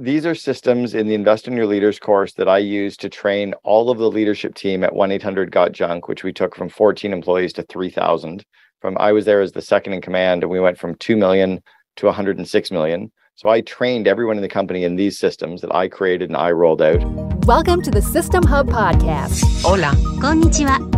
These are systems in the Invest in Your Leaders course that I use to train all of the leadership team at 1 800 Got Junk, which we took from 14 employees to 3,000. From I was there as the second in command, and we went from 2 million to 106 million. So I trained everyone in the company in these systems that I created and I rolled out. Welcome to the System Hub podcast. Hola. Konnichiwa.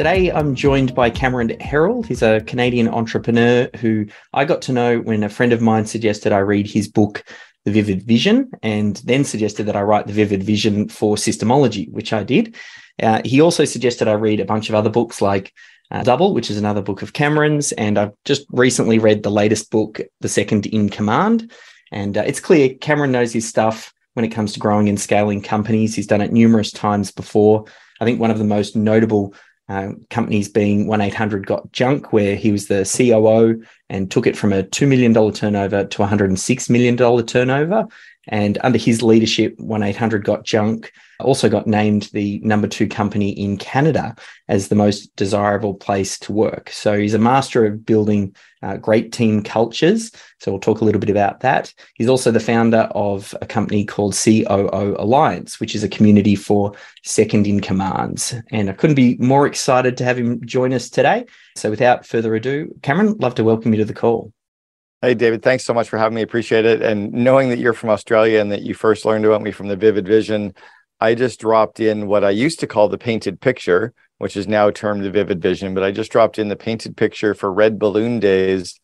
Today, I'm joined by Cameron Herold. He's a Canadian entrepreneur who I got to know when a friend of mine suggested I read his book, The Vivid Vision, and then suggested that I write The Vivid Vision for Systemology, which I did. Uh, he also suggested I read a bunch of other books like uh, Double, which is another book of Cameron's. And I've just recently read the latest book, The Second in Command. And uh, it's clear Cameron knows his stuff when it comes to growing and scaling companies. He's done it numerous times before. I think one of the most notable uh, companies being 1 800 Got Junk, where he was the COO and took it from a $2 million turnover to $106 million turnover. And under his leadership, 1 800 Got Junk also got named the number two company in Canada as the most desirable place to work. So he's a master of building uh, great team cultures. So we'll talk a little bit about that. He's also the founder of a company called COO Alliance, which is a community for second in commands. And I couldn't be more excited to have him join us today. So without further ado, Cameron, love to welcome you to the call. Hey, David, thanks so much for having me. Appreciate it. And knowing that you're from Australia and that you first learned about me from the Vivid Vision, I just dropped in what I used to call the painted picture, which is now termed the Vivid Vision, but I just dropped in the painted picture for Red Balloon Days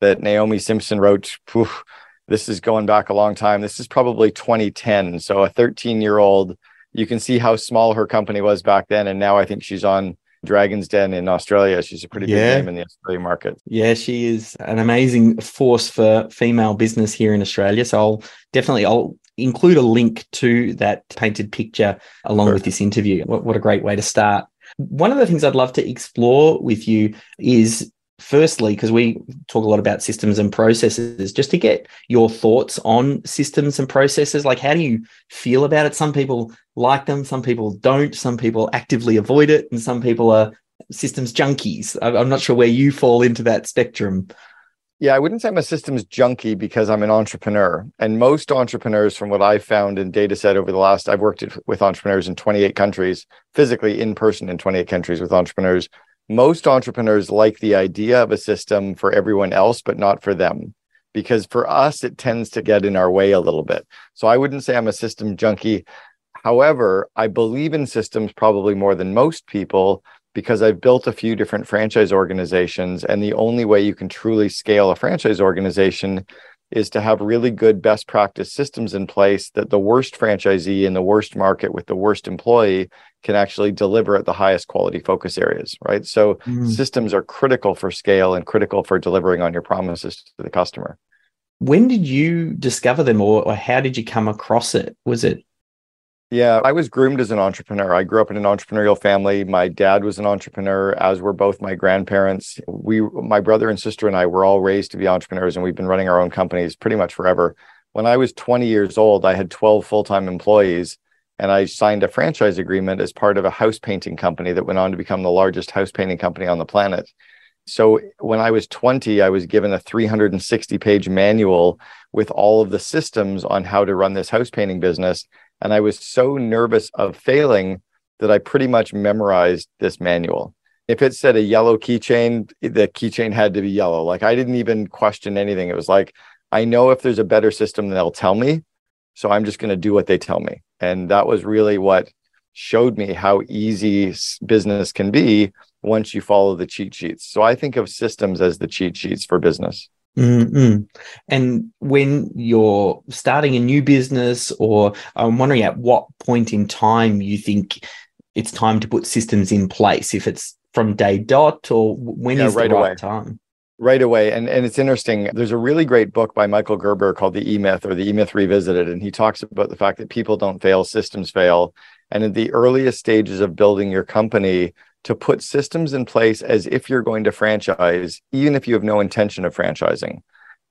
that Naomi Simson wrote. Poof, this is going back a long time. This is probably 2010. So a 13 year old, you can see how small her company was back then. And now I think she's on Dragon's Den in Australia. She's a pretty Yeah. big name in the Australian market. Yeah, she is an amazing force for female business here in Australia. So I'll definitely I'll include a link to that painted picture along with this interview. What, what a great way to start. One of the things I'd love to explore with you is firstly because we talk a lot about systems and processes just to get your thoughts on systems and processes like how do you feel about it some people like them some people don't some people actively avoid it and some people are systems junkies i'm not sure where you fall into that spectrum Yeah, I wouldn't say I'm a systems junkie because I'm an entrepreneur. And most entrepreneurs, from what I've found in data set over the last, I've worked with entrepreneurs in 28 countries, physically in person in 28 countries with entrepreneurs. Most entrepreneurs like the idea of a system for everyone else, but not for them. Because for us, it tends to get in our way a little bit. So I wouldn't say I'm a system junkie. However, I believe in systems probably more than most people because I've built a few different franchise organizations. And the only way you can truly scale a franchise organization is to have really good best practice systems in place that the worst franchisee in the worst market with the worst employee can actually deliver at the highest quality focus areas, right? So Mm. systems are critical for scale and critical for delivering on your promises to the customer. when did you discover them or, or how did you come across it was it Yeah, I was groomed as an entrepreneur. I grew up in an entrepreneurial family. My dad was an entrepreneur, as were both my grandparents. We, my brother and sister and I were all raised to be entrepreneurs, and we've been running our own companies pretty much forever. When I was 20 years old, I had 12 full time employees, and I signed a franchise agreement as part of a house painting company that went on to become the largest house painting company on the planet. So when I was 20, I was given a 360 page manual with all of the systems on how to run this house painting business. And I was so nervous of failing that I pretty much memorized this manual. If it said a yellow keychain, the keychain had to be yellow. Like I didn't even question anything. It was like, I know if there's a better system, they'll tell me. So I'm just going to do what they tell me. And that was really what showed me how easy business can be once you follow the cheat sheets. So I think of systems as the cheat sheets for business. Mm-mm. And when you're starting a new business, or I'm wondering at what point in time you think it's time to put systems in place, if it's from day dot or when is Yeah, the right right away. time? Right away and and it's interesting there's a really great book by michael gerber called the e-myth or the e-myth revisited and he talks about the fact that people don't fail systems fail and in the earliest stages of building your company to put systems in place as if you're going to franchise, even if you have no intention of franchising.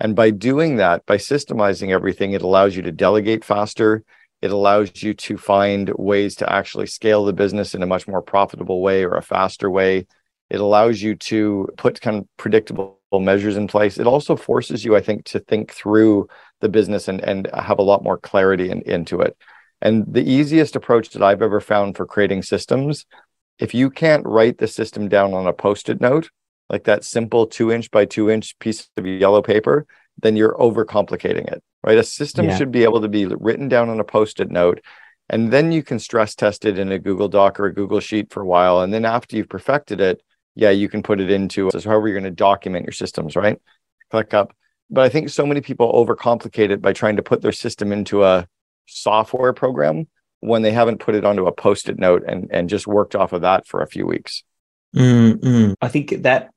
And by doing that, by systemizing everything, it allows you to delegate faster. It allows you to find ways to actually scale the business in a much more profitable way or a faster way. It allows you to put kind of predictable measures in place. It also forces you, I think, to think through the business and, and have a lot more clarity in, into it. And the easiest approach that I've ever found for creating systems, if you can't write the system down on a post it note, like that simple two inch by two inch piece of yellow paper, then you're overcomplicating it, right? A system yeah. should be able to be written down on a post it note. And then you can stress test it in a Google Doc or a Google Sheet for a while. And then after you've perfected it, yeah, you can put it into so however you're going to document your systems, right? ClickUp. But I think so many people overcomplicate it by trying to put their system into a software program when they haven't put it onto a post-it note and, and just worked off of that for a few weeks. Mm-hmm. I think that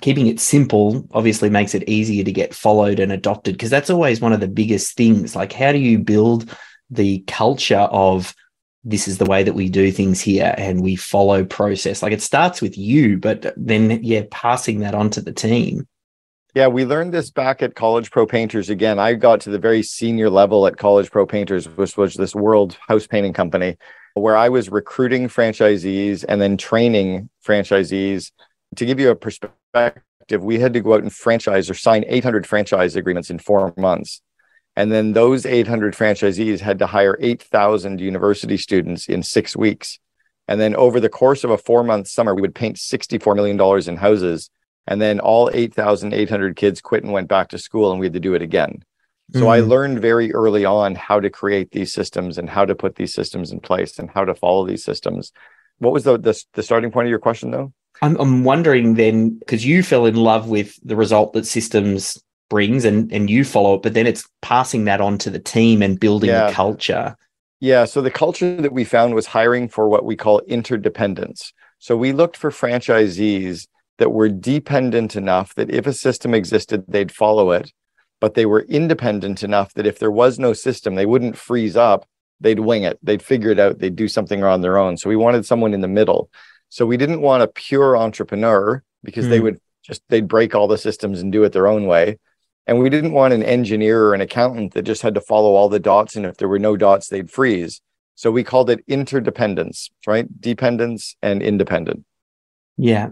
keeping it simple obviously makes it easier to get followed and adopted because that's always one of the biggest things. Like, how do you build the culture of this is the way that we do things here and we follow process? Like, it starts with you, but then, yeah, passing that on to the team. Yeah, we learned this back at College Pro Painters. Again, I got to the very senior level at College Pro Painters, which was this world house painting company, where I was recruiting franchisees and then training franchisees. To give you a perspective, we had to go out and franchise or sign 800 franchise agreements in four months. And then those 800 franchisees had to hire 8,000 university students in six weeks. And then over the course of a four month summer, we would paint $64 million in houses and then all 8,800 kids quit and went back to school, and we had to do it again. So mm-hmm. I learned very early on how to create these systems and how to put these systems in place and how to follow these systems. What was the the, the starting point of your question, though? I'm, I'm wondering then because you fell in love with the result that systems brings and and you follow it, but then it's passing that on to the team and building yeah. the culture. Yeah. So the culture that we found was hiring for what we call interdependence. So we looked for franchisees that were dependent enough that if a system existed, they'd follow it, but they were independent enough that if there was no system, they wouldn't freeze up, they'd wing it, they'd figure it out, they'd do something on their own. So we wanted someone in the middle. So we didn't want a pure entrepreneur because mm. they hmm. would just they'd break all the systems and do it their own way. And we didn't want an engineer or an accountant that just had to follow all the dots. And if there were no dots, they'd freeze. So we called it interdependence, right? Dependence and independent. Yeah.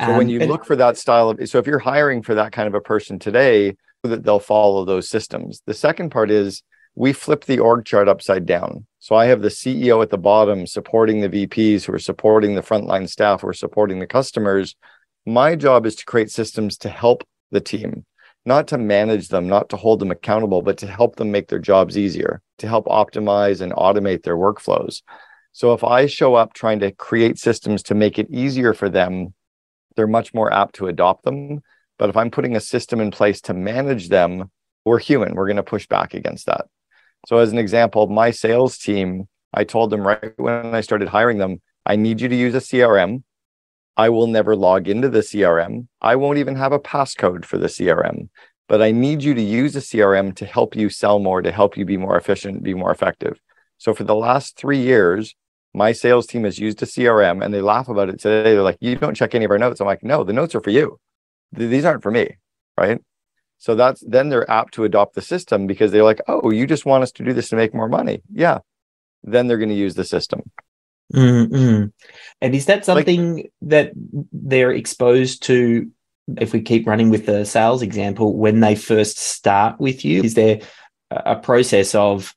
So um, when you look for that style of, so if you're hiring for that kind of a person today, that they'll follow those systems. The second part is we flip the org chart upside down. So I have the CEO at the bottom supporting the VPs who are supporting the frontline staff who are supporting the customers. My job is to create systems to help the team, not to manage them, not to hold them accountable, but to help them make their jobs easier, to help optimize and automate their workflows. So if I show up trying to create systems to make it easier for them, they're much more apt to adopt them. But if I'm putting a system in place to manage them, we're human. We're going to push back against that. So, as an example, my sales team, I told them right when I started hiring them, I need you to use a CRM. I will never log into the CRM. I won't even have a passcode for the CRM, but I need you to use a CRM to help you sell more, to help you be more efficient, be more effective. So, for the last three years, my sales team has used a CRM and they laugh about it today. They're like, you don't check any of our notes. I'm like, no, the notes are for you. These aren't for me. Right. So that's then they're apt to adopt the system because they're like, oh, you just want us to do this to make more money. Yeah. Then they're going to use the system. Mm-hmm. And is that something like, that they're exposed to? If we keep running with the sales example, when they first start with you, is there a process of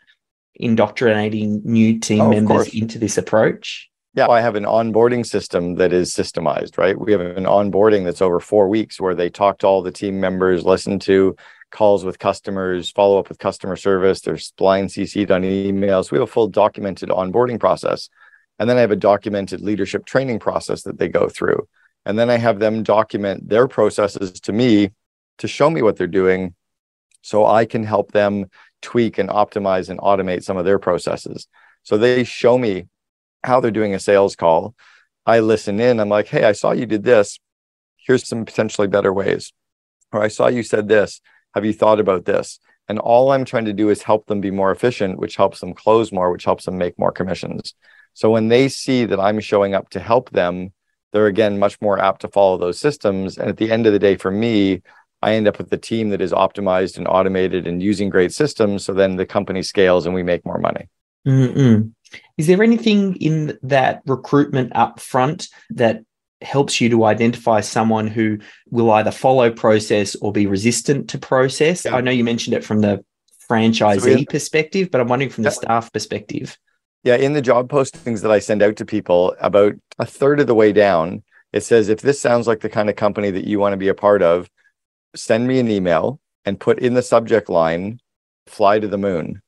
indoctrinating new team oh, members into this approach? Yeah, I have an onboarding system that is systemized, right? We have an onboarding that's over four weeks where they talk to all the team members, listen to calls with customers, follow up with customer service. There's blind CC'd on emails. We have a full documented onboarding process. And then I have a documented leadership training process that they go through. And then I have them document their processes to me to show me what they're doing so I can help them tweak and optimize and automate some of their processes. So they show me how they're doing a sales call. I listen in. I'm like, hey, I saw you did this. Here's some potentially better ways. Or I saw you said this. Have you thought about this? And all I'm trying to do is help them be more efficient, which helps them close more, which helps them make more commissions. So when they see that I'm showing up to help them, they're again much more apt to follow those systems. And at the end of the day, for me, I end up with the team that is optimized and automated and using great systems. So then the company scales and we make more money. Mm-mm. Is there anything in that recruitment up front that helps you to identify someone who will either follow process or be resistant to process? Yeah. I know you mentioned it from the franchisee so perspective, but I'm wondering from the staff perspective. Yeah, in the job postings that I send out to people, about a third of the way down, it says if this sounds like the kind of company that you want to be a part of, send me an email and put in the subject line fly to the moon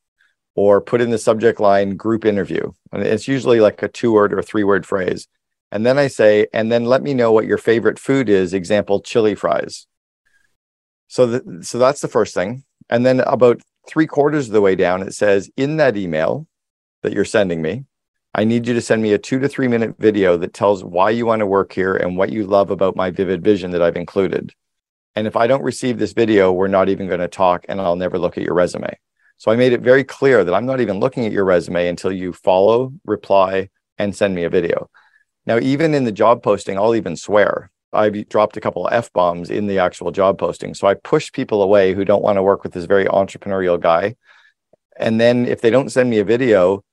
or put in the subject line group interview. And it's usually like a two word or three word phrase. And then I say, and then let me know what your favorite food is, example, chili fries. So, the, so that's the first thing. And then about three quarters of the way down, it says, in that email that you're sending me, I need you to send me a two to three minute video that tells why you want to work here and what you love about my vivid vision that I've included. And if I don't receive this video, we're not even going to talk and I'll never look at your resume. So I made it very clear that I'm not even looking at your resume until you follow, reply, and send me a video. Now, even in the job posting, I'll even swear. I've dropped a couple of F bombs in the actual job posting. So I push people away who don't want to work with this very entrepreneurial guy. And then if they don't send me a video,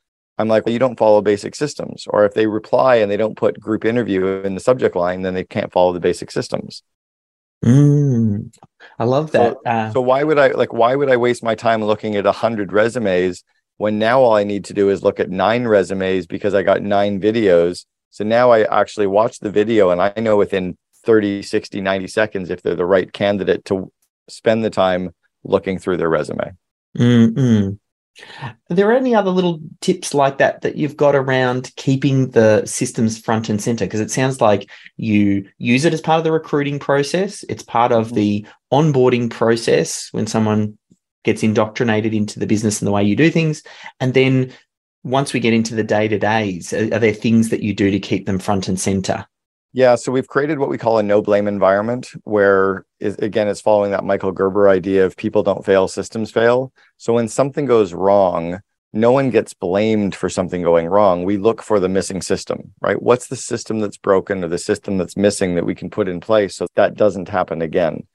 I'm like, well, you don't follow basic systems. Or if they reply and they don't put group interview in the subject line, then they can't follow the basic systems. Mm, I love that. So, uh, so, why would I like? Why would I waste my time looking at a hundred resumes when now all I need to do is look at nine resumes because I got nine videos. So now I actually watch the video and I know within 30, 60, 90 seconds if they're the right candidate to spend the time looking through their resume. Mm-mm. Are there any other little tips like that that you've got around keeping the systems front and center? Because it sounds like you use it as part of the recruiting process. It's part of mm-hmm. the onboarding process when someone gets indoctrinated into the business and the way you do things. And then once we get into the day to days, are, are there things that you do to keep them front and center? Yeah, so we've created what we call a no blame environment where again it's following that Michael Gerber idea of people don't fail, systems fail. So when something goes wrong, no one gets blamed for something going wrong. We look for the missing system, right? What's the system that's broken or the system that's missing that we can put in place so that doesn't happen again?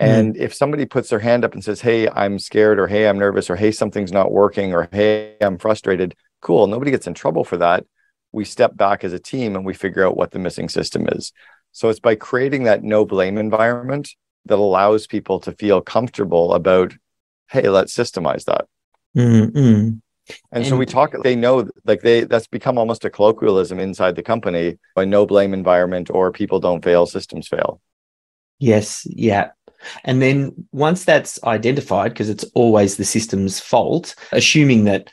Mm-hmm. And if somebody puts their hand up and says, Hey, I'm scared, or Hey, I'm nervous, or Hey, something's not working, or Hey, I'm frustrated, cool. Nobody gets in trouble for that we step back as a team and we figure out what the missing system is. So it's by creating that no blame environment that allows people to feel comfortable about, hey, let's systemize that. Mm-hmm. And, and so we talk, they know like they that's become almost a colloquialism inside the company by no blame environment or people don't fail, systems fail. Yes. Yeah. And then once that's identified, because it's always the system's fault, assuming that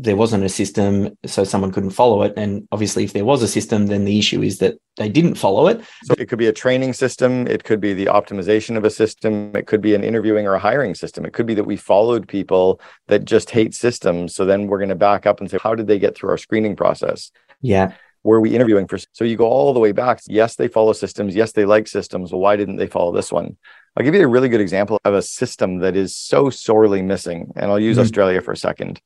there wasn't a system, so someone couldn't follow it. And obviously, if there was a system, then the issue is that they didn't follow it. So it could be a training system, it could be the optimization of a system, it could be an interviewing or a hiring system. It could be that we followed people that just hate systems. So then we're going to back up and say, how did they get through our screening process? Yeah. Were we interviewing for? So you go all the way back. Yes, they follow systems. Yes, they like systems. Well, why didn't they follow this one? I'll give you a really good example of a system that is so sorely missing. And I'll use mm-hmm. Australia for a second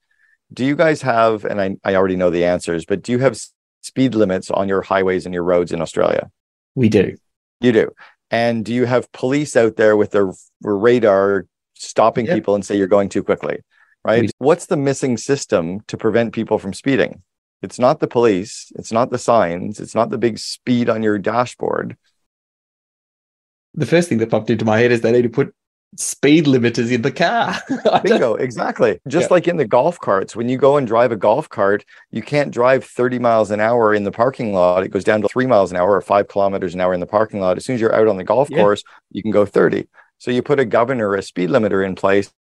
do you guys have and I, I already know the answers but do you have speed limits on your highways and your roads in australia? We do. You do. And do you have police out there with their radar stopping yep. people and say you're going too quickly right? What's the missing system to prevent people from speeding? It's not the police it's not the signs it's not the big speed on your dashboard. The first thing that popped into my head is they need to put speed limiters in the car. Bingo, exactly. Just yeah. like in the golf carts, when you go and drive a golf cart, you can't drive 30 miles an hour in the parking lot. It goes down to three miles an hour or five kilometers an hour in the parking lot. As soon as you're out on the golf yeah. course, you can go 30. So you put a governor, a speed limiter in place,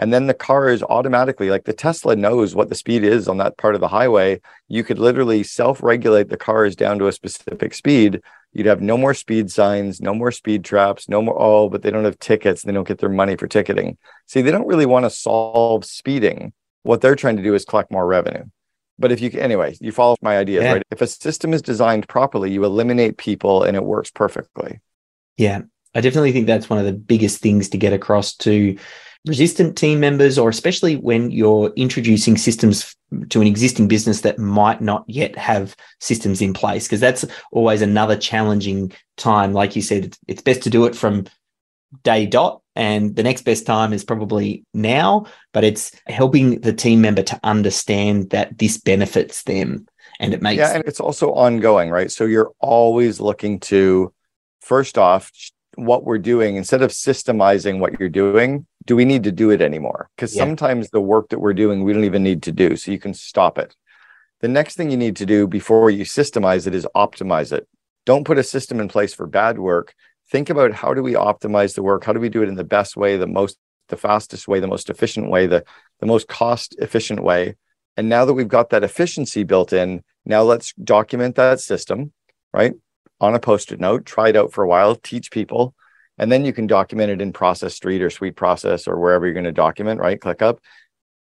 and then the car is automatically like the Tesla knows what the speed is on that part of the highway. You could literally self regulate the cars down to a specific speed You'd have no more speed signs, no more speed traps, no more. Oh, but they don't have tickets. They don't get their money for ticketing. See, they don't really want to solve speeding. What they're trying to do is collect more revenue. But if you, anyway, you follow my ideas, yeah. right? If a system is designed properly, you eliminate people and it works perfectly. Yeah. I definitely think that's one of the biggest things to get across to resistant team members, or especially when you're introducing systems to an existing business that might not yet have systems in place? Because that's always another challenging time. Like you said, it's best to do it from day dot and the next best time is probably now but it's helping the team member to understand that this benefits them and it makes yeah and it's also ongoing right so you're always looking to first off what we're doing instead of systemizing what you're doing do we need to do it anymore? Because yeah. sometimes the work that we're doing we don't even need to do so you can stop it. The next thing you need to do before you systemize it is optimize it. Don't put a system in place for bad work. Think about how do we optimize the work? How do we do it in the best way the most the fastest way the most efficient way the the most cost efficient way? And now that we've got that efficiency built in now let's document that system right? On a post-it note try it out for a while teach people and then you can document it in Process Street or SweetProcess or wherever you're going to document right ClickUp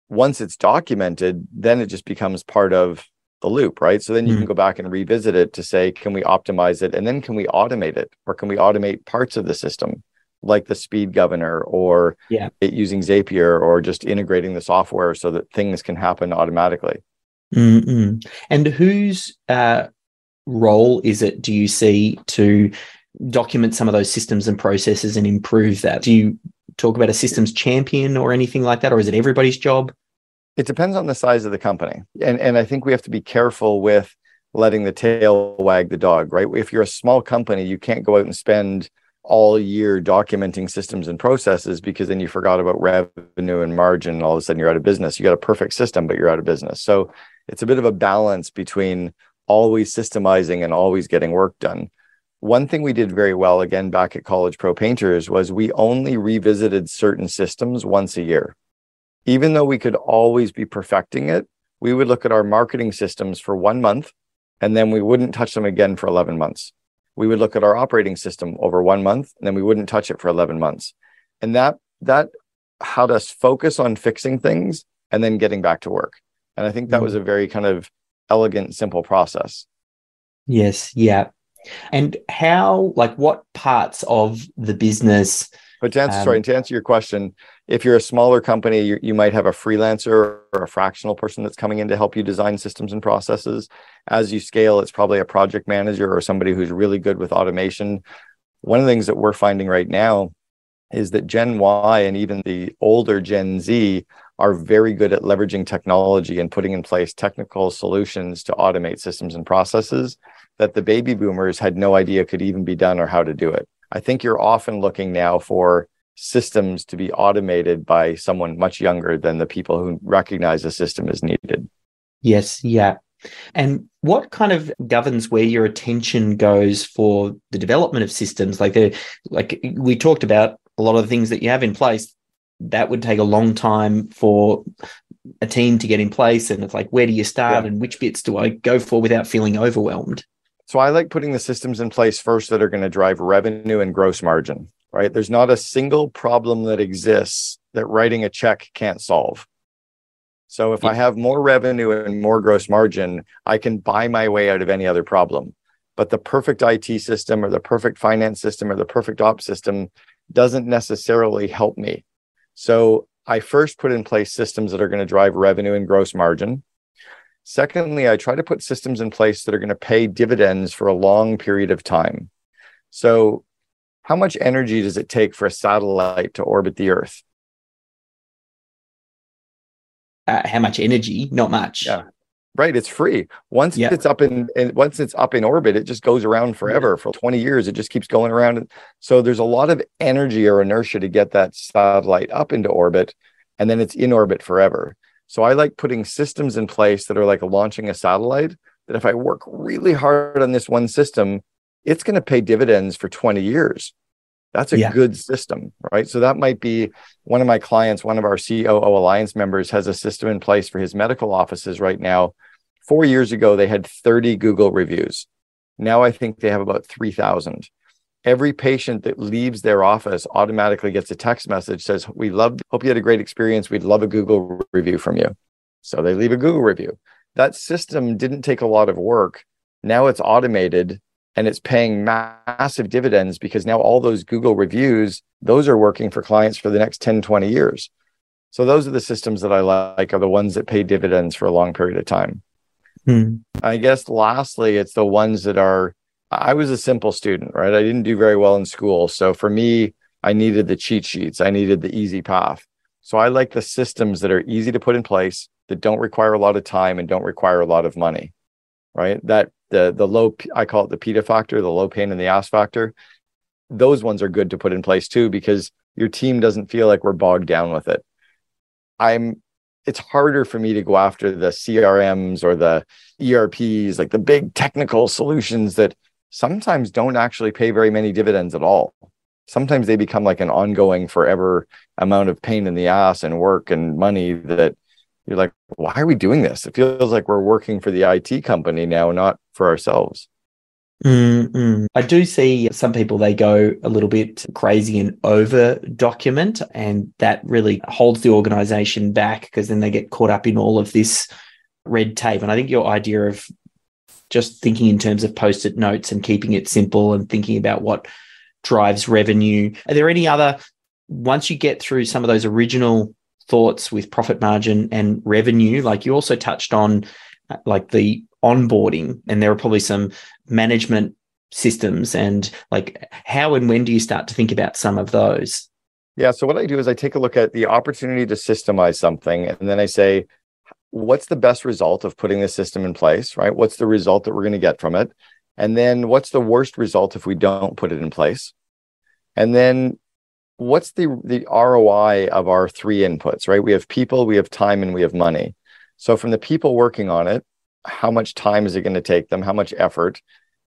once it's documented then it just becomes part of the loop, right? So then you mm. can go back and revisit it to say, can we optimize it? And then can we automate it? Or can we automate parts of the system, like the speed governor or yeah. using Zapier or just integrating the software so that things can happen automatically? Mm-mm. And whose uh, role is it, do you see, to document some of those systems and processes and improve that? Do you talk about a systems champion or anything like that? Or is it everybody's job? It depends on the size of the company. And, and I think we have to be careful with letting the tail wag the dog, right? If you're a small company, you can't go out and spend all year documenting systems and processes because then you forgot about revenue and margin. And all of a sudden you're out of business. You got a perfect system, but you're out of business. So it's a bit of a balance between always systemizing and always getting work done. One thing we did very well, again, back at College Pro Painters, was we only revisited certain systems once a year even though we could always be perfecting it, we would look at our marketing systems for one month and then we wouldn't touch them again for 11 months. We would look at our operating system over one month and then we wouldn't touch it for 11 months. And that, that had us focus on fixing things and then getting back to work. And I think that was mm. a very kind of elegant, simple process. Yes. Yeah. And how, like, what parts of the business? But to answer, um, sorry, to answer your question, if you're a smaller company, you, you might have a freelancer or a fractional person that's coming in to help you design systems and processes. As you scale, it's probably a project manager or somebody who's really good with automation. One of the things that we're finding right now is that Gen Y and even the older Gen Z are very good at leveraging technology and putting in place technical solutions to automate systems and processes that the baby boomers had no idea could even be done or how to do it. I think you're often looking now for systems to be automated by someone much younger than the people who recognize a system is needed. Yes, yeah. And what kind of governs where your attention goes for the development of systems? Like the like we talked about a lot of the things that you have in place. That would take a long time for a team to get in place. And it's like, where do you start yeah. and which bits do I go for without feeling overwhelmed? So I like putting the systems in place first that are going to drive revenue and gross margin right? There's not a single problem that exists that writing a check can't solve. So if. I have more revenue and more gross margin, I can buy my way out of any other problem. But the perfect IT system or the perfect finance system or the perfect ops system doesn't necessarily help me. So I first put in place systems that are going to drive revenue and gross margin. Secondly, I try to put systems in place that are going to pay dividends for a long period of time. So how much energy does it take for a satellite to orbit the Earth? Uh, how much energy? Not much. Yeah. Right, it's free. Once yeah. it's up in, in once it's up in orbit, it just goes around forever. For 20 years, it just keeps going around. So there's a lot of energy or inertia to get that satellite up into orbit, and then it's in orbit forever. So I like putting systems in place that are like launching a satellite. That if I work really hard on this one system, it's going to pay dividends for 20 years. That's a yeah. good system, right? So that might be one of my clients, one of our COO Alliance members has a system in place for his medical offices right now. Four years ago, they had 30 Google reviews. Now I think they have about 3,000. Every patient that leaves their office automatically gets a text message says, "We love, hope you had a great experience. We'd love a Google review from you." So they leave a Google review. That system didn't take a lot of work. Now it's automated and it's paying massive dividends because now all those Google reviews, those are working for clients for the next 10, 20 years. So those are the systems that I like are the ones that pay dividends for a long period of time. Hmm. I guess lastly, it's the ones that are I was a simple student, right? I didn't do very well in school. So for me, I needed the cheat sheets. I needed the easy path. So I like the systems that are easy to put in place that don't require a lot of time and don't require a lot of money. Right? That the the low I call it the PITA factor, the low pain in the ass factor. Those ones are good to put in place too because your team doesn't feel like we're bogged down with it. I'm it's harder for me to go after the CRMs or the ERPs, like the big technical solutions that sometimes don't actually pay very many dividends at all. Sometimes they become like an ongoing forever amount of pain in the ass and work and money that you're like, why are we doing this? It feels like we're working for the IT company now, not for ourselves. Mm-hmm. I do see some people, they go a little bit crazy and over document, and that really holds the organization back because then they get caught up in all of this red tape. And I think your idea of just thinking in terms of post it notes and keeping it simple and thinking about what drives revenue. Are there any other, once you get through some of those original thoughts with profit margin and revenue, like you also touched on uh, like the onboarding, and there are probably some management systems and like how and when do you start to think about some of those? Yeah. So what I do is I take a look at the opportunity to systemize something, and then I say, what's the best result of putting this system in place, right? What's the result that we're going to get from it? And then what's the worst result if we don't put it in place? And then what's the the ROI of our three inputs, right? We have people, we have time, and we have money. So from the people working on it, how much time is it going to take them? How much effort?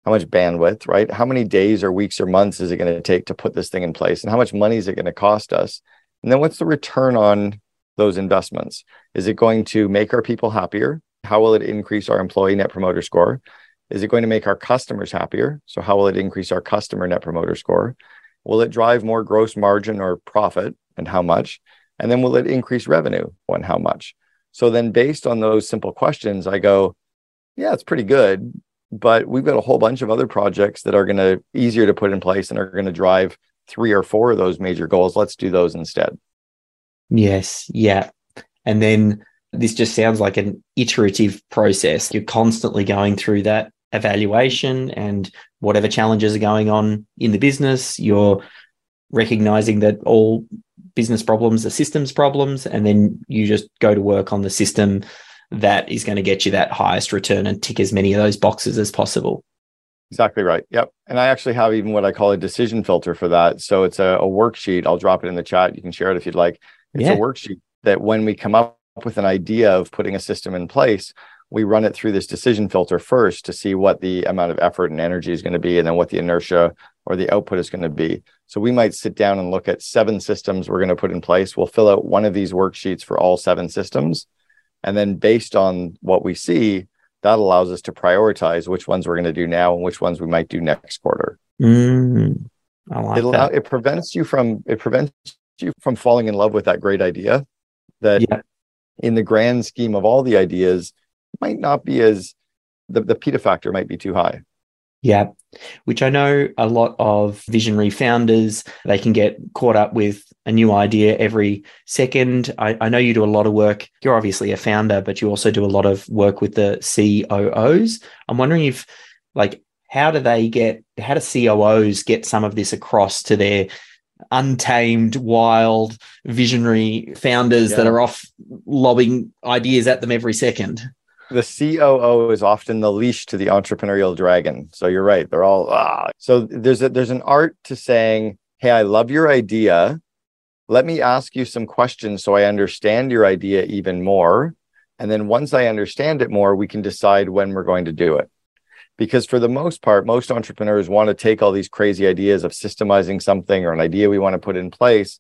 How much bandwidth, right? How many days or weeks or months is it going to take to put this thing in place? And how much money is it going to cost us? And then what's the return on those investments? Is it going to make our people happier? How will it increase our employee net promoter score? Is it going to make our customers happier? So, how will it increase our customer net promoter score? Will it drive more gross margin or profit and how much? And then will it increase revenue and how much? So, then based on those simple questions, I go, yeah, it's pretty good. But we've got a whole bunch of other projects that are going to easier to put in place and are going to drive three or four of those major goals. Let's do those instead. Yes. Yeah. And then this just sounds like an iterative process. You're constantly going through that evaluation and whatever challenges are going on in the business, you're recognizing that all business problems are systems problems. And then you just go to work on the system that is going to get you that highest return and tick as many of those boxes as possible. Exactly right. Yep. And I actually have even what I call a decision filter for that. So it's a, a worksheet. I'll drop it in the chat. You can share it if you'd like. It's yeah. a worksheet that when we come up with an idea of putting a system in place, we run it through this decision filter first to see what the amount of effort and energy is going to be, and then what the inertia or the output is going to be. So we might sit down and look at seven systems we're going to put in place. We'll fill out one of these worksheets for all seven systems. And then based on what we see, that allows us to prioritize which ones we're going to do now and which ones we might do next quarter. Mm, I like it, allow, it prevents you from it prevents you from falling in love with that great idea that yeah. in the grand scheme of all the ideas might not be as the, the PITA factor might be too high. Yeah, which I know a lot of visionary founders, they can get caught up with a new idea every second. I, I, know you do a lot of work. You're obviously a founder, but you also do a lot of work with the COOs. I'm wondering if, like, how do they get, how do COOs get some of this across to their untamed, wild, visionary founders yeah. that are off lobbing ideas at them every second. The COO is often the leash to the entrepreneurial dragon. So you're right; they're all ah. So there's a there's an art to saying, "Hey, I love your idea. Let me ask you some questions so I understand your idea even more." And then once I understand it more, we can decide when we're going to do it because for the most part most entrepreneurs want to take all these crazy ideas of systemizing something or an idea we want to put in place.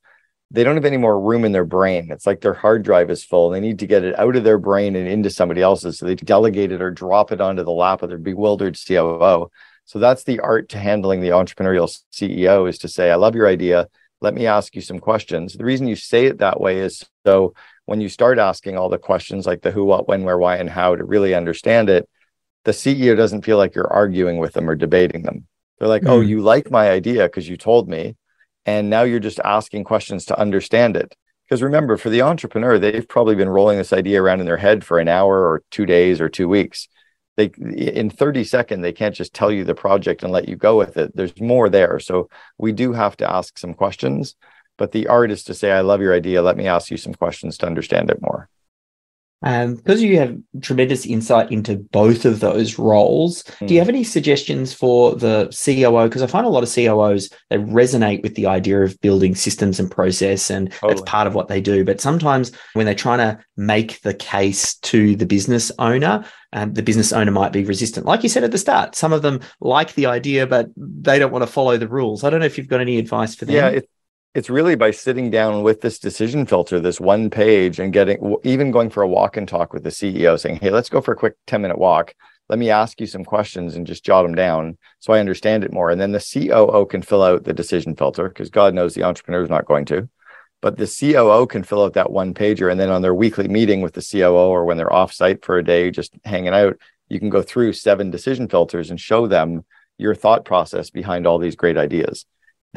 They don't have any more room in their brain. It's like their hard drive is full. They need to get it out of their brain and into somebody else's. So they delegate it or drop it onto the lap of their bewildered coo so that's the art to handling the entrepreneurial ceo is to say i love your idea. Let me ask you some questions. The reason you say it that way is so when you start asking all the questions like the who what when where why and how to really understand it the CEO doesn't feel like you're arguing with them or debating them. They're like, oh, Mm. you like my idea because you told me. And now you're just asking questions to understand it. Because remember, for the entrepreneur, they've probably been rolling this idea around in their head for an hour or two days or two weeks. They in 30 seconds, they can't just tell you the project and let you go with it. There's more there. So we do have to ask some questions. But the art is to say, I love your idea. Let me ask you some questions to understand it more. Um, because you have tremendous insight into both of those roles, do you have any suggestions for the COO? Because I find a lot of COOs they resonate with the idea of building systems and process, and that's part of what they do. But sometimes when they're trying to make the case to the business owner, um, the business owner might be resistant. Like you said at the start, some of them like the idea, but they don't want to follow the rules. I don't know if you've got any advice for them. Yeah, it, it's really by sitting down with this decision filter, this one page, and getting even going for a walk and talk with the CEO, saying, "Hey, let's go for a quick ten minute walk. Let me ask you some questions and just jot them down so I understand it more." And then the COO can fill out the decision filter because God knows the entrepreneur is not going to, but the COO can fill out that one pager, and then on their weekly meeting with the COO or when they're off site for a day, just hanging out, you can go through seven decision filters and show them your thought process behind all these great ideas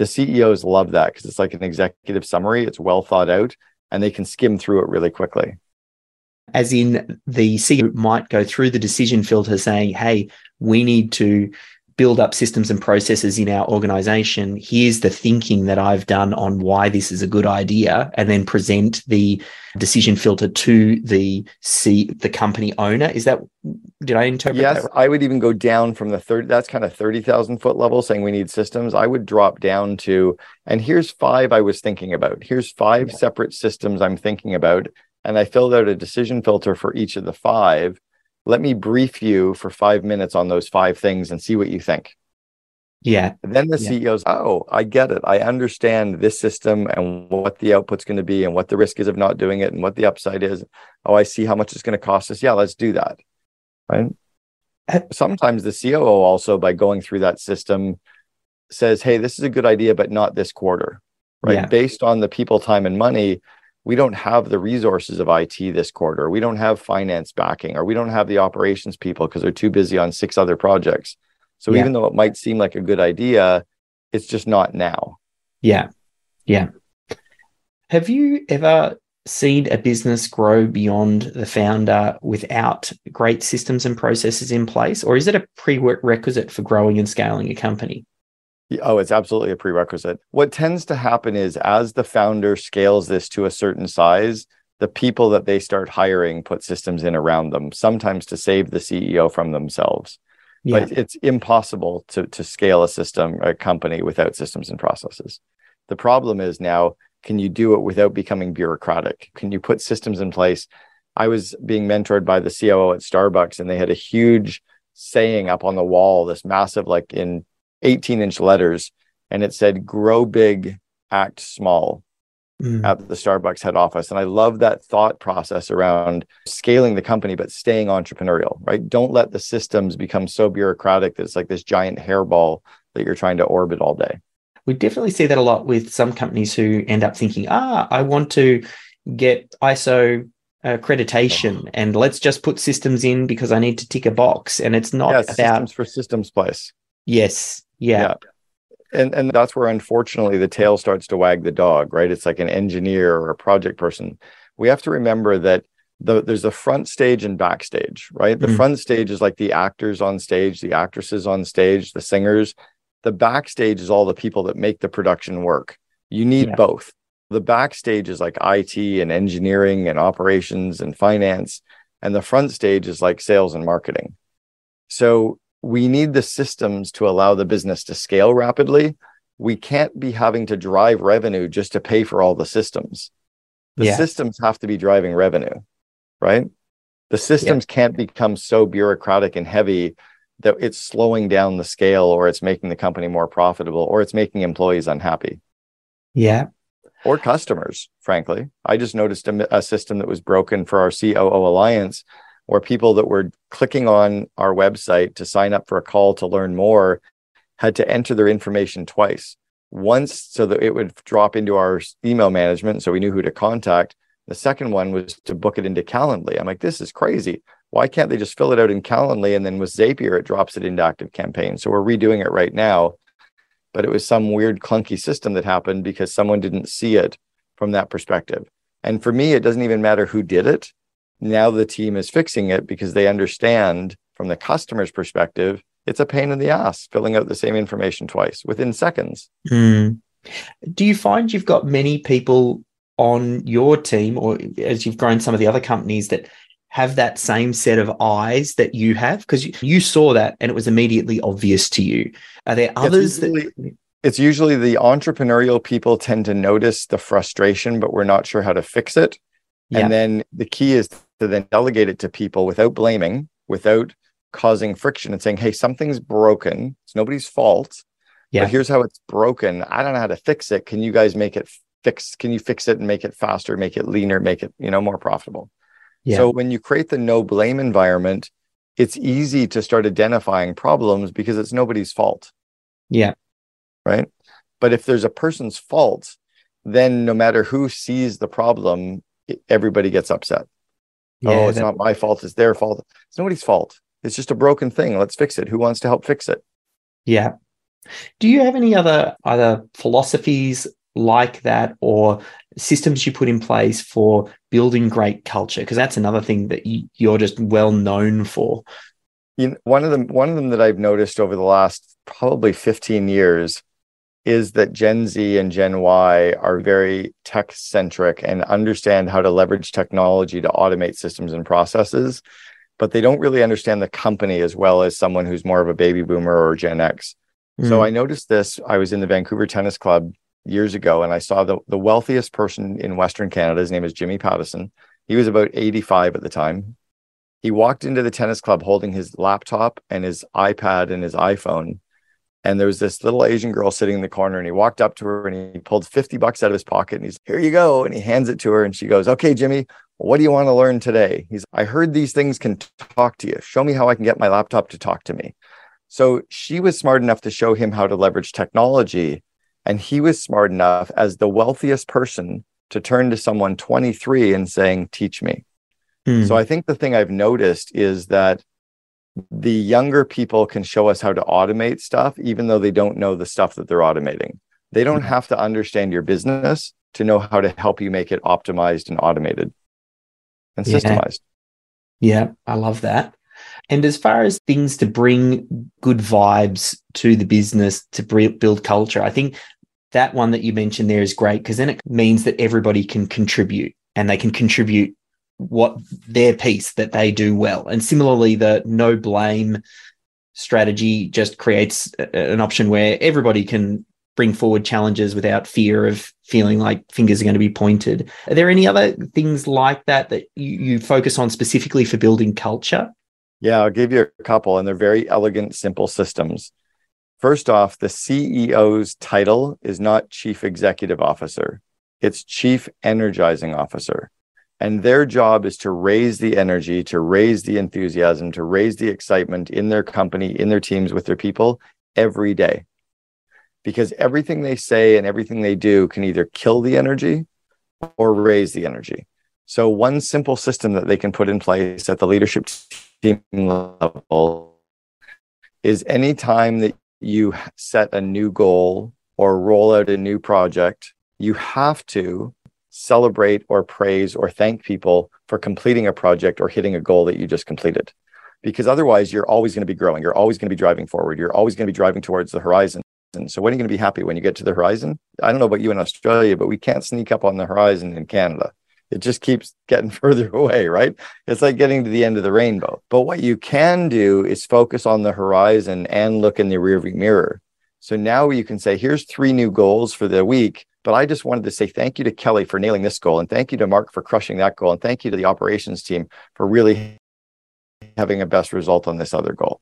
the CEOs love that because it's like an executive summary. It's well thought out and they can skim through it really quickly. as in the CEO might go through the decision filter saying, hey, we need to build up systems and processes in our organization. Here's the thinking that I've done on why this is a good idea, and then present the decision filter to the C the company owner. Is that did I interpret Yes, that? I would even go down from the third, that's kind of 30,000 foot level saying we need systems. I would drop down to, and here's five I was thinking about. Here's five Yeah. separate systems I'm thinking about. And I filled out a decision filter for each of the five. Let me brief you for five minutes on those five things and see what you think. Yeah, And then the Yeah. CEO's, oh, I get it. I understand this system and what the output's going to be and what the risk is of not doing it and what the upside is. Oh, I see how much it's going to cost us. Yeah, let's do that. Right. Uh, Sometimes the COO also, by going through that system, says, hey, this is a good idea, but not this quarter. Right. Yeah. Based on the people, time, and money, we don't have the resources of IT this quarter. We don't have finance backing, or we don't have the operations people because they're too busy on six other projects. So Yeah. even though it might seem like a good idea, it's just not now. yeah, yeah. Have you ever seen a business grow beyond the founder without great systems and processes in place, or is it a prerequisite for growing and scaling a company? Oh, it's absolutely a prerequisite. What tends to happen is as the founder scales this to a certain size, the people that they start hiring put systems in around them, sometimes to save the CEO from themselves. Yeah, But it's impossible to, to scale a system, a company without systems and processes. The problem is now, can you do it without becoming bureaucratic? Can you put systems in place? I was being mentored by the COO at Starbucks, and they had a huge saying up on the wall, this massive, like in 18 inch letters, and it said, grow big, act small Mm. at the Starbucks head office. And I love that thought process around scaling the company, but staying entrepreneurial, right? Don't let the systems become so bureaucratic that it's like this giant hairball that you're trying to orbit all day. we definitely see that a lot with some companies who end up thinking, ah, I want to get ISO accreditation and let's just put systems in because I need to tick a box. And it's not yeah, about, systems for systems place. yes, yeah, Yeah. And and that's where unfortunately the tail starts to wag the dog, right? It's like an engineer or a project person. We have to remember that the, there's a front stage and backstage, right? The Mhm. front stage is like the actors on stage, the actresses on stage, the singers. The backstage is all the people that make the production work. You need Yeah. both. The backstage is like IT and engineering and operations and finance, and the front stage is like sales and marketing. So we need the systems to allow the business to scale rapidly. We can't be having to drive revenue just to pay for all the systems. The Yeah. systems have to be driving revenue, right? The systems can't become so bureaucratic and heavy that it's slowing down the scale or it's making the company more profitable or it's making employees unhappy yeah, or customers, frankly. I just noticed a, a system that was broken for our COO Alliance where people that were clicking on our website to sign up for a call to learn more had to enter their information twice. Once so that it would drop into our email management so we knew who to contact. The second one was to book it into Calendly. I'm like, this is crazy. Why can't they just fill it out in Calendly and then with Zapier it drops it into ActiveCampaign? So we're redoing it right now, but it was some weird clunky system that happened because someone didn't see it from that perspective. And for me, it doesn't even matter who did it. Now the team is fixing it because they understand from the customer's perspective, it's a pain in the ass filling out the same information twice within seconds. Mm. Do you find you've got many people on your team, or as you've grown some of the other companies that have that same set of eyes that you have? Because you, you saw that and it was immediately obvious to you. Are there others it's usually, that it's usually the entrepreneurial people tend to notice the frustration, but we're not sure how to fix it. Yeah. And then the key is to then delegate it to people without blaming, without causing friction and saying, hey, something's broken. It's nobody's fault. Yeah. But here's how it's broken. I don't know how to fix it. Can you guys make it fix? Can you fix it and make it faster, make it leaner, make it, you know, more profitable? Yeah. So when you create the no blame environment, it's easy to start identifying problems because it's nobody's fault. Yeah. Right. But if there's a person's fault, then no matter who sees the problem, everybody gets upset. Oh, yeah, oh, it's that- not my fault. It's their fault. It's nobody's fault. It's just a broken thing. Let's fix it. Who wants to help fix it? Yeah. Do you have any other other philosophies like that or systems you put in place for building great culture? Because that's another thing that you, you're just well known for. You know, one of them, one of them that I've noticed over the last probably 15 years is that Gen Z and Gen Y are very tech centric and understand how to leverage technology to automate systems and processes, but they don't really understand the company as well as someone who's more of a baby boomer or Gen X. So Mm. I noticed this. I was in the Vancouver Tennis Club years ago and I saw the, the wealthiest person in Western Canada. His name is Jimmy Pattison. He was about 85 at the time. He walked into the tennis club holding his laptop and his iPad and his iPhone. And there was this little Asian girl sitting in the corner and he walked up to her and he pulled 50 bucks out of his pocket and he's, here you go. And he hands it to her and she goes, okay, Jimmy, what do you want to learn today? He's, I heard these things can talk to you. Show me how I can get my laptop to talk to me. So she was smart enough to show him how to leverage technology. And he was smart enough as the wealthiest person to turn to someone 23 and saying, teach me. Mm. So I think the thing I've noticed is that the younger people can show us how to automate stuff, even though they don't know the stuff that they're automating. They don't mm-hmm. have to understand your business to know how to help you make it optimized and automated and Yeah. systemized. Yeah, I love that. And as far as things to bring good vibes to the business to build culture, I think that one that you mentioned there is great because then it means that everybody can contribute and they can contribute what their piece that they do well. And similarly, the no blame strategy just creates an option where everybody can bring forward challenges without fear of feeling like fingers are going to be pointed. Are there any other things like that that you, you focus on specifically for building culture? Yeah, I'll give you a couple, and they're very elegant, simple systems. First off, the CEO's title is not Chief Executive Officer, it's Chief Energizing Officer. And their job is to raise the energy, to raise the enthusiasm, to raise the excitement in their company, in their teams, with their people every day. Because everything they say and everything they do can either kill the energy or raise the energy. So, one simple system that they can put in place at the leadership team level is anytime that you set a new goal or roll out a new project, you have to celebrate or praise or thank people for completing a project or hitting a goal that you just completed. Because otherwise, you're always going to be growing. You're always going to be driving forward. You're always going to be driving towards the horizon. And so, when are you going to be happy when you get to the horizon? I don't know about you in Australia, but we can't sneak up on the horizon in Canada it just keeps getting further away, right? It's like getting to the end of the rainbow. But what you can do is focus on the horizon and look in the rearview mirror. So now you can say, here's three new goals for the week. But I just wanted to say thank you to Kelly for nailing this goal. And thank you to Mark for crushing that goal. And thank you to the operations team for really having a best result on this other goal.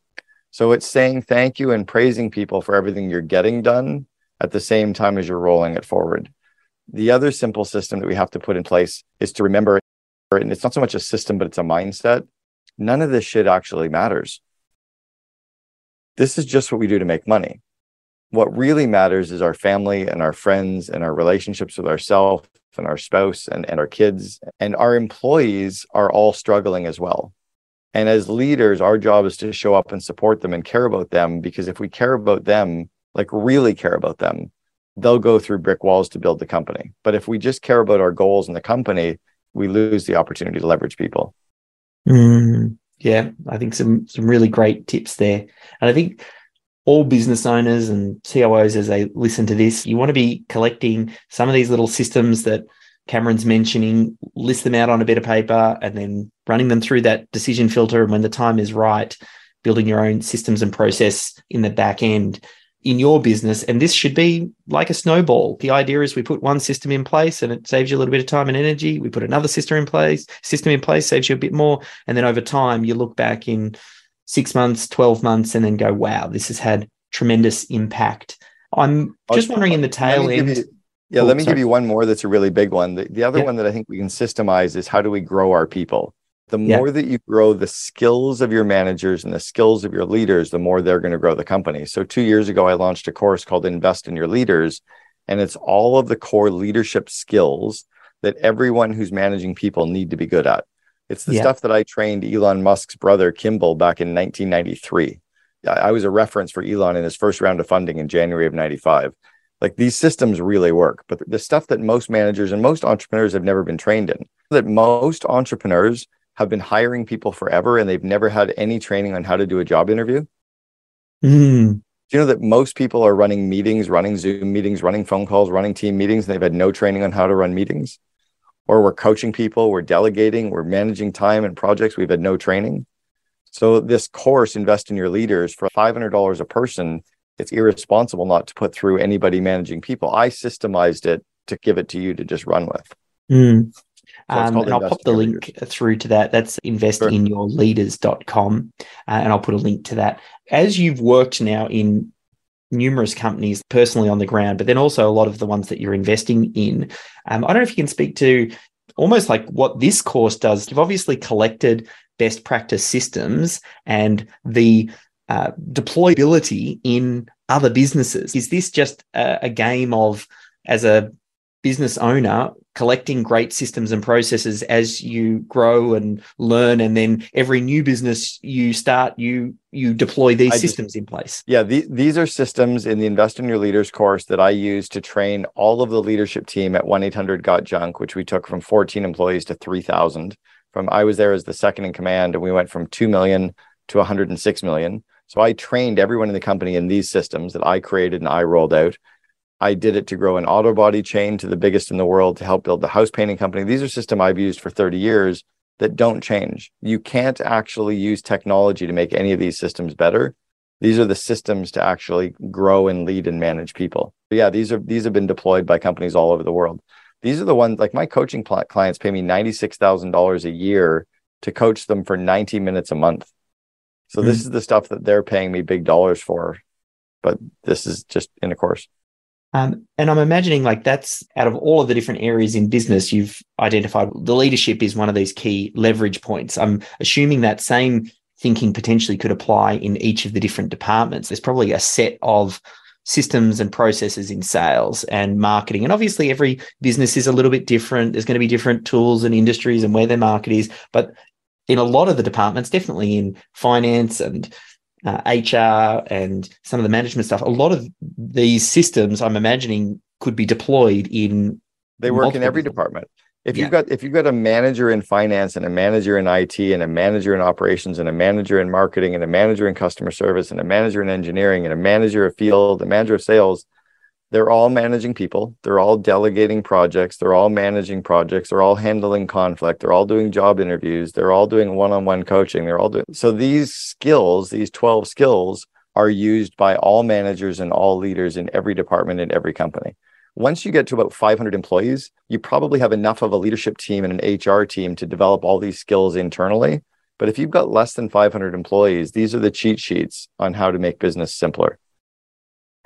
So it's saying thank you and praising people for everything you're getting done at the same time as you're rolling it forward. The other simple system that we have to put in place is to remember, and it's not so much a system, but it's a mindset. None of this shit actually matters. This is just what we do to make money. What really matters is our family and our friends and our relationships with ourselves and our spouse and, and our kids. And our employees are all struggling as well. And as leaders, our job is to show up and support them and care about them because if we care about them, like really care about them, they'll go through brick walls to build the company. But if we just care about our goals in the company, we lose the opportunity to leverage people. Mm, yeah, I think some some really great tips there. And I think all business owners and COOs as they listen to this, you want to be collecting some of these little systems that Cameron's mentioning, list them out on a bit of paper and then running them through that decision filter. And when the time is right, building your own systems and process in the back end in your business. And this should be like a snowball. The idea is we put one system in place and it saves you a little bit of time and energy. We put another system in place, system in place, saves you a bit more. And then over time, you look back in six months, 12 months, and then go, wow, this has had tremendous impact. I'm oh, just wondering in the tail end. You, yeah, oh, let me sorry. give you one more that's a really big one. The, the other yeah. one that I think we can systemize is how do we grow our people? The more yeah. that you grow the skills of your managers and the skills of your leaders, the more they're going to grow the company. So, two years ago, I launched a course called Invest in Your Leaders, and it's all of the core leadership skills that everyone who's managing people need to be good at. It's the yeah. stuff that I trained Elon Musk's brother, Kimball, back in 1993. I was a reference for Elon in his first round of funding in January of 95. Like these systems really work, but the stuff that most managers and most entrepreneurs have never been trained in, that most entrepreneurs have been hiring people forever and they've never had any training on how to do a job interview? Mm. Do you know that most people are running meetings, running Zoom meetings, running phone calls, running team meetings, and they've had no training on how to run meetings? Or we're coaching people, we're delegating, we're managing time and projects, we've had no training. So, this course, Invest in Your Leaders, for $500 a person, it's irresponsible not to put through anybody managing people. I systemized it to give it to you to just run with. Mm. Um, and I'll pop the link leaders. through to that. That's investinyourleaders.com. Uh, and I'll put a link to that. As you've worked now in numerous companies personally on the ground, but then also a lot of the ones that you're investing in, um, I don't know if you can speak to almost like what this course does. You've obviously collected best practice systems and the uh, deployability in other businesses. Is this just a, a game of, as a business owner collecting great systems and processes as you grow and learn and then every new business you start you you deploy these I systems just, in place. Yeah the, these are systems in the invest in your leaders course that i use to train all of the leadership team at 1-800-GOT-JUNK which we took from 14 employees to 3000 from i was there as the second in command and we went from 2 million to 106 million. So i trained everyone in the company in these systems that i created and i rolled out I did it to grow an auto body chain to the biggest in the world to help build the house painting company. These are systems I've used for 30 years that don't change. You can't actually use technology to make any of these systems better. These are the systems to actually grow and lead and manage people. But yeah, these are these have been deployed by companies all over the world. These are the ones like my coaching clients pay me $96,000 a year to coach them for 90 minutes a month. So mm-hmm. this is the stuff that they're paying me big dollars for. But this is just in a course. Um, and I'm imagining like that's out of all of the different areas in business you've identified, the leadership is one of these key leverage points. I'm assuming that same thinking potentially could apply in each of the different departments. There's probably a set of systems and processes in sales and marketing. And obviously, every business is a little bit different. There's going to be different tools and industries and where their market is. But in a lot of the departments, definitely in finance and uh, HR and some of the management stuff, a lot of these systems, I'm imagining, could be deployed in. They work in every department. If yeah. you've got if you've got a manager in finance and a manager in IT and a manager in operations and a manager in marketing and a manager in customer service and a manager in engineering and a manager of field, a manager of sales, they're all managing people. They're all delegating projects. They're all managing projects. They're all handling conflict. They're all doing job interviews. They're all doing one-on-one coaching. They're all doing so these skills these 12 skills are used by all managers and all leaders in every department in every company. Once you get to about 500 employees you probably have enough of a leadership team and an hr team to develop all these skills internally. But if you've got less than 500 employees these are the cheat sheets on how to make business simpler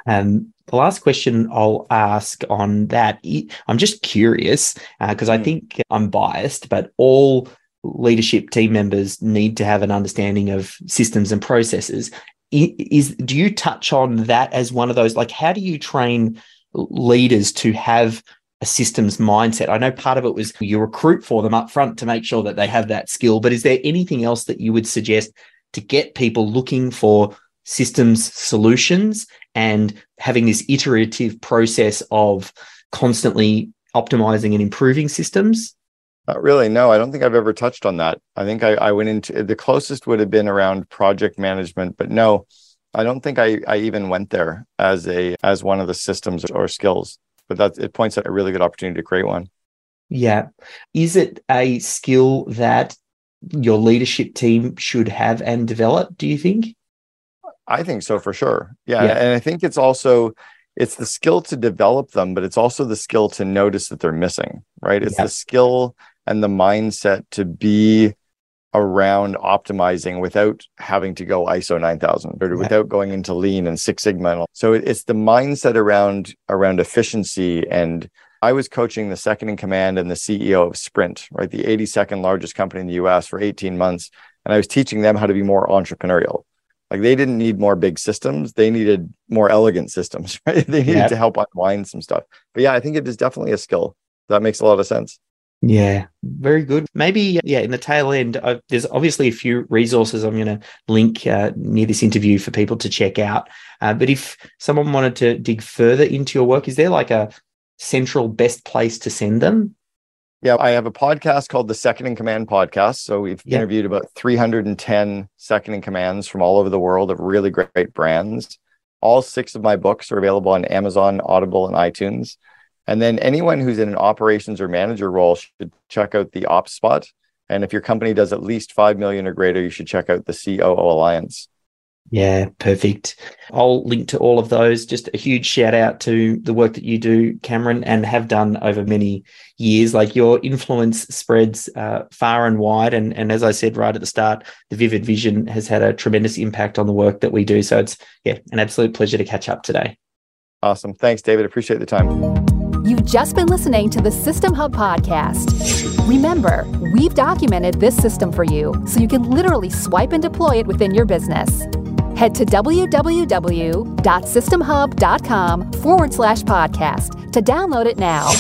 um, the last question I'll ask on that, I'm just curious because uh. I hmm. think I'm biased, but all leadership team members need to have an understanding of systems and processes. Is do you touch on that as one of those? Like, how do you train leaders to have a systems mindset? I know part of it was you recruit for them up front to make sure that they have that skill, but is there anything else that you would suggest to get people looking for systems solutions and having this iterative process of constantly optimizing and improving systems? Not really. No, I don't think I've ever touched on that. I think I, I went into the closest would have been around project management, but no, I don't think I, I even went there as a as one of the systems or skills. But that it points at a really good opportunity to create one. Yeah. Is it a skill that your leadership team should have and develop, do you think? I think so for sure. Yeah. yeah. And I think it's also it's the skill to develop them, but it's also the skill to notice that they're missing, right? It's yeah. the skill and the mindset to be around optimizing without having to go ISO 9000 or without going into lean and Six Sigma. So it's the mindset around around efficiency and I was coaching the second in command and the CEO of Sprint, right? The 82nd largest company in the US for 18 months. And I was teaching them how to be more entrepreneurial. Like they didn't need more big systems, they needed more elegant systems, right? They needed to help unwind some stuff. But yeah, I think it is definitely a skill. That makes a lot of sense. Yeah, very good. Maybe, yeah, in the tail end, uh, there's obviously a few resources I'm going to link uh, near this interview for people to check out. Uh, but if someone wanted to dig further into your work, is there like a central best place to send them? Yeah, I have a podcast called the Second in Command podcast. So we've yep. interviewed about 310 second in commands from all over the world of really great brands. All six of my books are available on Amazon, Audible, and iTunes. And then anyone who's in an operations or manager role should check out the Ops Spot. And if your company does at least 5 million or greater, you should check out the COO Alliance. Yeah, perfect. I'll link to all of those. Just a huge shout out to the work that you do, Cameron, and have done over many years. Like your influence spreads uh, far and wide. And, and as I said right at the start, the Vivid Vision has had a tremendous impact on the work that we do. So it's, yeah, an absolute pleasure to catch up today. Awesome. Thanks, David. Appreciate the time. You've just been listening to the System Hub podcast. Remember, we've documented this system for you so you can literally swipe and deploy it within your business. Head to www.systemhub.com forward slash podcast to download it now.